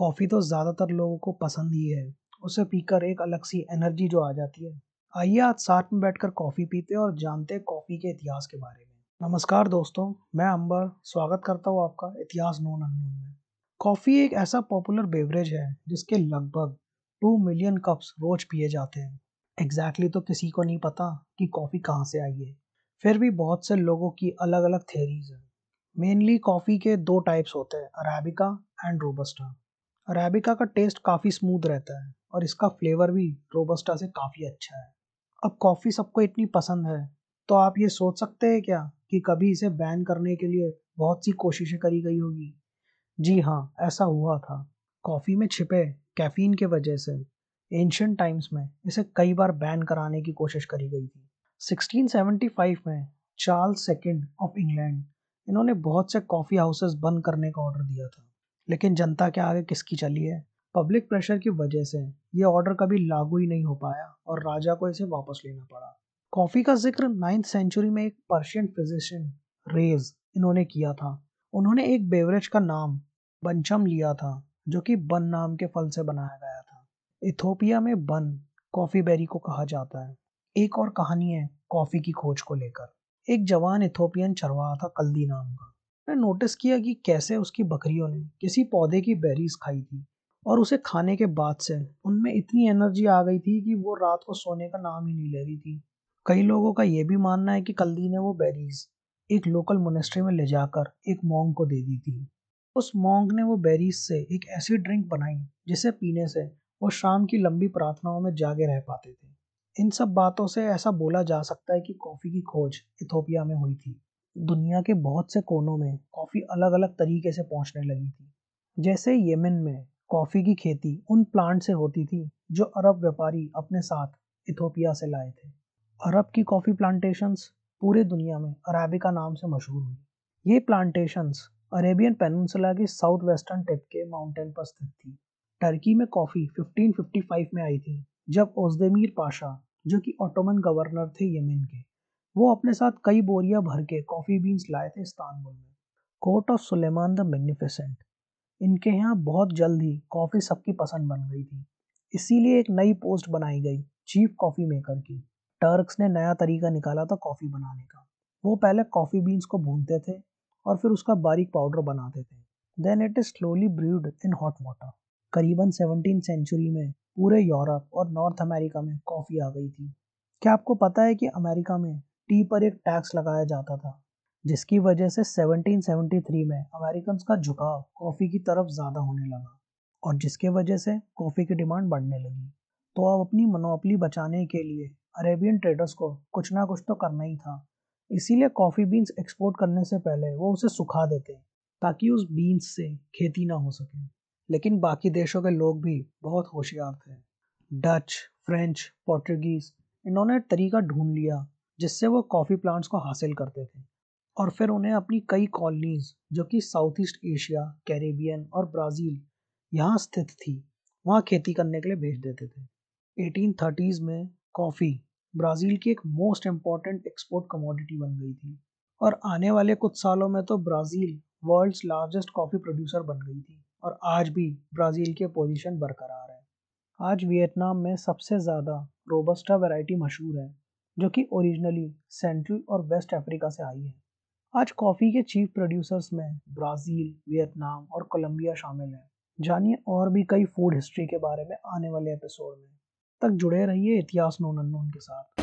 Coffee तो ज़्यादातर लोगों को पसंद ही है। उसे पीकर एक अलग सी एनर्जी जो आ जाती है। आइए आज साथ में बैठकर कॉफ़ी पीते हैं और जानते हैं कॉफ़ी के इतिहास के बारे में। नमस्कार दोस्तों, मैं अंबर, स्वागत करता हूँ आपका इतिहास नोन अननोन में। कॉफ़ी एक ऐसा पॉपुलर बेवरेज है, जिसके लगभग टू मिलियन कप्स रोज पिए जाते हैं। एग्जैक्टली exactly तो किसी को नहीं पता कि कॉफ़ी कहाँ से आई है। फिर भी बहुत से लोगों की अलग अलग थेरीज है। मेनली कॉफ़ी के दो टाइप्स होते हैं अरेबिका एंड रोबस्टा अरेबिका का टेस्ट काफ़ी स्मूथ रहता है और इसका फ्लेवर भी रोबस्टा से काफ़ी अच्छा है। अब कॉफ़ी सबको इतनी पसंद है तो आप ये सोच सकते हैं क्या कि कभी इसे बैन करने के लिए बहुत सी कोशिशें करी गई होगी? जी हाँ ऐसा हुआ था। कॉफ़ी में छिपे कैफीन के वजह से एंशियंट टाइम्स में इसे कई बार बैन कराने की कोशिश करी गई थी। 1675 में चार्ल्स सेकेंड ऑफ़ इंग्लैंड इन्होंने बहुत से कॉफ़ी हाउसेस बंद करने का ऑर्डर दिया था। लेकिन जनता के आगे किसकी चली है? पब्लिक प्रेशर की वजह से ये ऑर्डर कभी लागू ही नहीं हो पाया और राजा को इसे वापस लेना पड़ा। कॉफ़ी का ज़िक्र नाइन्थ सेंचुरी में एक पर्शियन फिजिशियन रेज इन्होंने किया था। उन्होंने एक बेवरेज का नाम बंचम लिया था, जो कि बन नाम के फल से बनाया गया था। इथोपिया में बन कॉफ़ी बेरी को कहा जाता है। एक और कहानी है कॉफ़ी की खोज को लेकर। एक जवान इथोपियन चरवाहा था, कल्दी नाम का। मैं नोटिस किया कि कैसे उसकी बकरियों ने किसी पौधे की बेरीज खाई थी और उसे खाने के बाद से उनमें इतनी एनर्जी आ गई थी कि वो रात को सोने का नाम ही नहीं ले रही थी। कई लोगों का यह भी मानना है कि कल्दी ने वो बेरीज एक लोकल मोनेस्ट्री में ले जाकर एक मोंग को दे दी थी। उस मोंग ने वो बेरीज से एक ऐसी ड्रिंक बनाई जिसे पीने से वो शाम की लंबी प्रार्थनाओं में जागे रह पाते थे। इन सब बातों से ऐसा बोला जा सकता है कि कॉफ़ी की खोज इथोपिया में हुई थी। दुनिया के बहुत से कोनों में कॉफ़ी अलग अलग तरीके से पहुँचने लगी थी। जैसे येमेन में कॉफ़ी की खेती उन प्लांट से होती थी जो अरब व्यापारी अपने साथ इथोपिया से लाए थे। अरब की कॉफ़ी प्लांटेशंस पूरे दुनिया में अरेबिका नाम से मशहूर हुई। ये प्लांटेशंस अरेबियन पेनिनसुला की साउथ वेस्टर्न टिप के माउंटेन पर स्थित थी। टर्की में कॉफ़ी 1555 में आई थी, जब ओजदेमीर पाशा, जो कि ऑटोमन गवर्नर थे यमन के वो अपने साथ कई बोरिया भर के कॉफ़ी बीन्स लाए थे इस्तानबुल में। Court of Suleiman the Magnificent इनके यहाँ बहुत जल्द ही कॉफ़ी सबकी पसंद बन गई थी। इसीलिए एक नई पोस्ट बनाई गई चीफ कॉफ़ी मेकर की। टर्क्स ने नया तरीका निकाला था कॉफ़ी बनाने का। वो पहले कॉफ़ी बीन्स को भूनते थे और फिर उसका बारीक पाउडर बनाते थे। Then it is slowly brewed in hot water करीबन सेवनटीन सेंचुरी में पूरे यूरोप और नॉर्थ अमेरिका में कॉफ़ी आ गई थी। क्या आपको पता है कि अमेरिका में टी पर एक टैक्स लगाया जाता था, जिसकी वजह से 1773 में अमेरिकन का झुकाव कॉफ़ी की तरफ़ ज़्यादा होने लगा और जिसके वजह से कॉफ़ी की डिमांड बढ़ने लगी। तो अब अपनी मनोपली बचाने के लिए अरेबियन ट्रेडर्स को कुछ ना कुछ तो करना ही था। इसीलिए कॉफ़ी बीन्स एक्सपोर्ट करने से पहले वो उसे सुखा देते, ताकि उस बीन्स से खेती ना हो सके। लेकिन बाकी देशों के लोग भी बहुत होशियार थे। डच फ्रेंच पोर्टुगीज इन्होंने तरीका ढूंढ लिया जिससे वो कॉफ़ी प्लांट्स को हासिल करते थे और फिर उन्हें अपनी कई कॉलोनीज जो कि साउथ ईस्ट एशिया कैरेबियन और ब्राज़ील यहाँ स्थित थी, वहाँ खेती करने के लिए भेज देते थे। एटीन थर्टीज़ में कॉफ़ी ब्राज़ील की एक मोस्ट इंपॉर्टेंट एक्सपोर्ट कमोडिटी बन गई थी और आने वाले कुछ सालों में तो Brazil world's largest coffee producer बन गई थी और आज भी ब्राज़ील के पोजीशन बरकरार है। आज वियतनाम में सबसे ज़्यादा रोबस्टा वैरायटी मशहूर है। जो कि ओरिजिनली सेंट्रल और वेस्ट अफ्रीका से आई है। आज कॉफ़ी के चीफ प्रोड्यूसर्स में ब्राज़ील वियतनाम और कोलंबिया शामिल हैं। जानिए और भी कई फ़ूड हिस्ट्री के बारे में आने वाले एपिसोड में। तक जुड़े रहिए इतिहास नोन के साथ।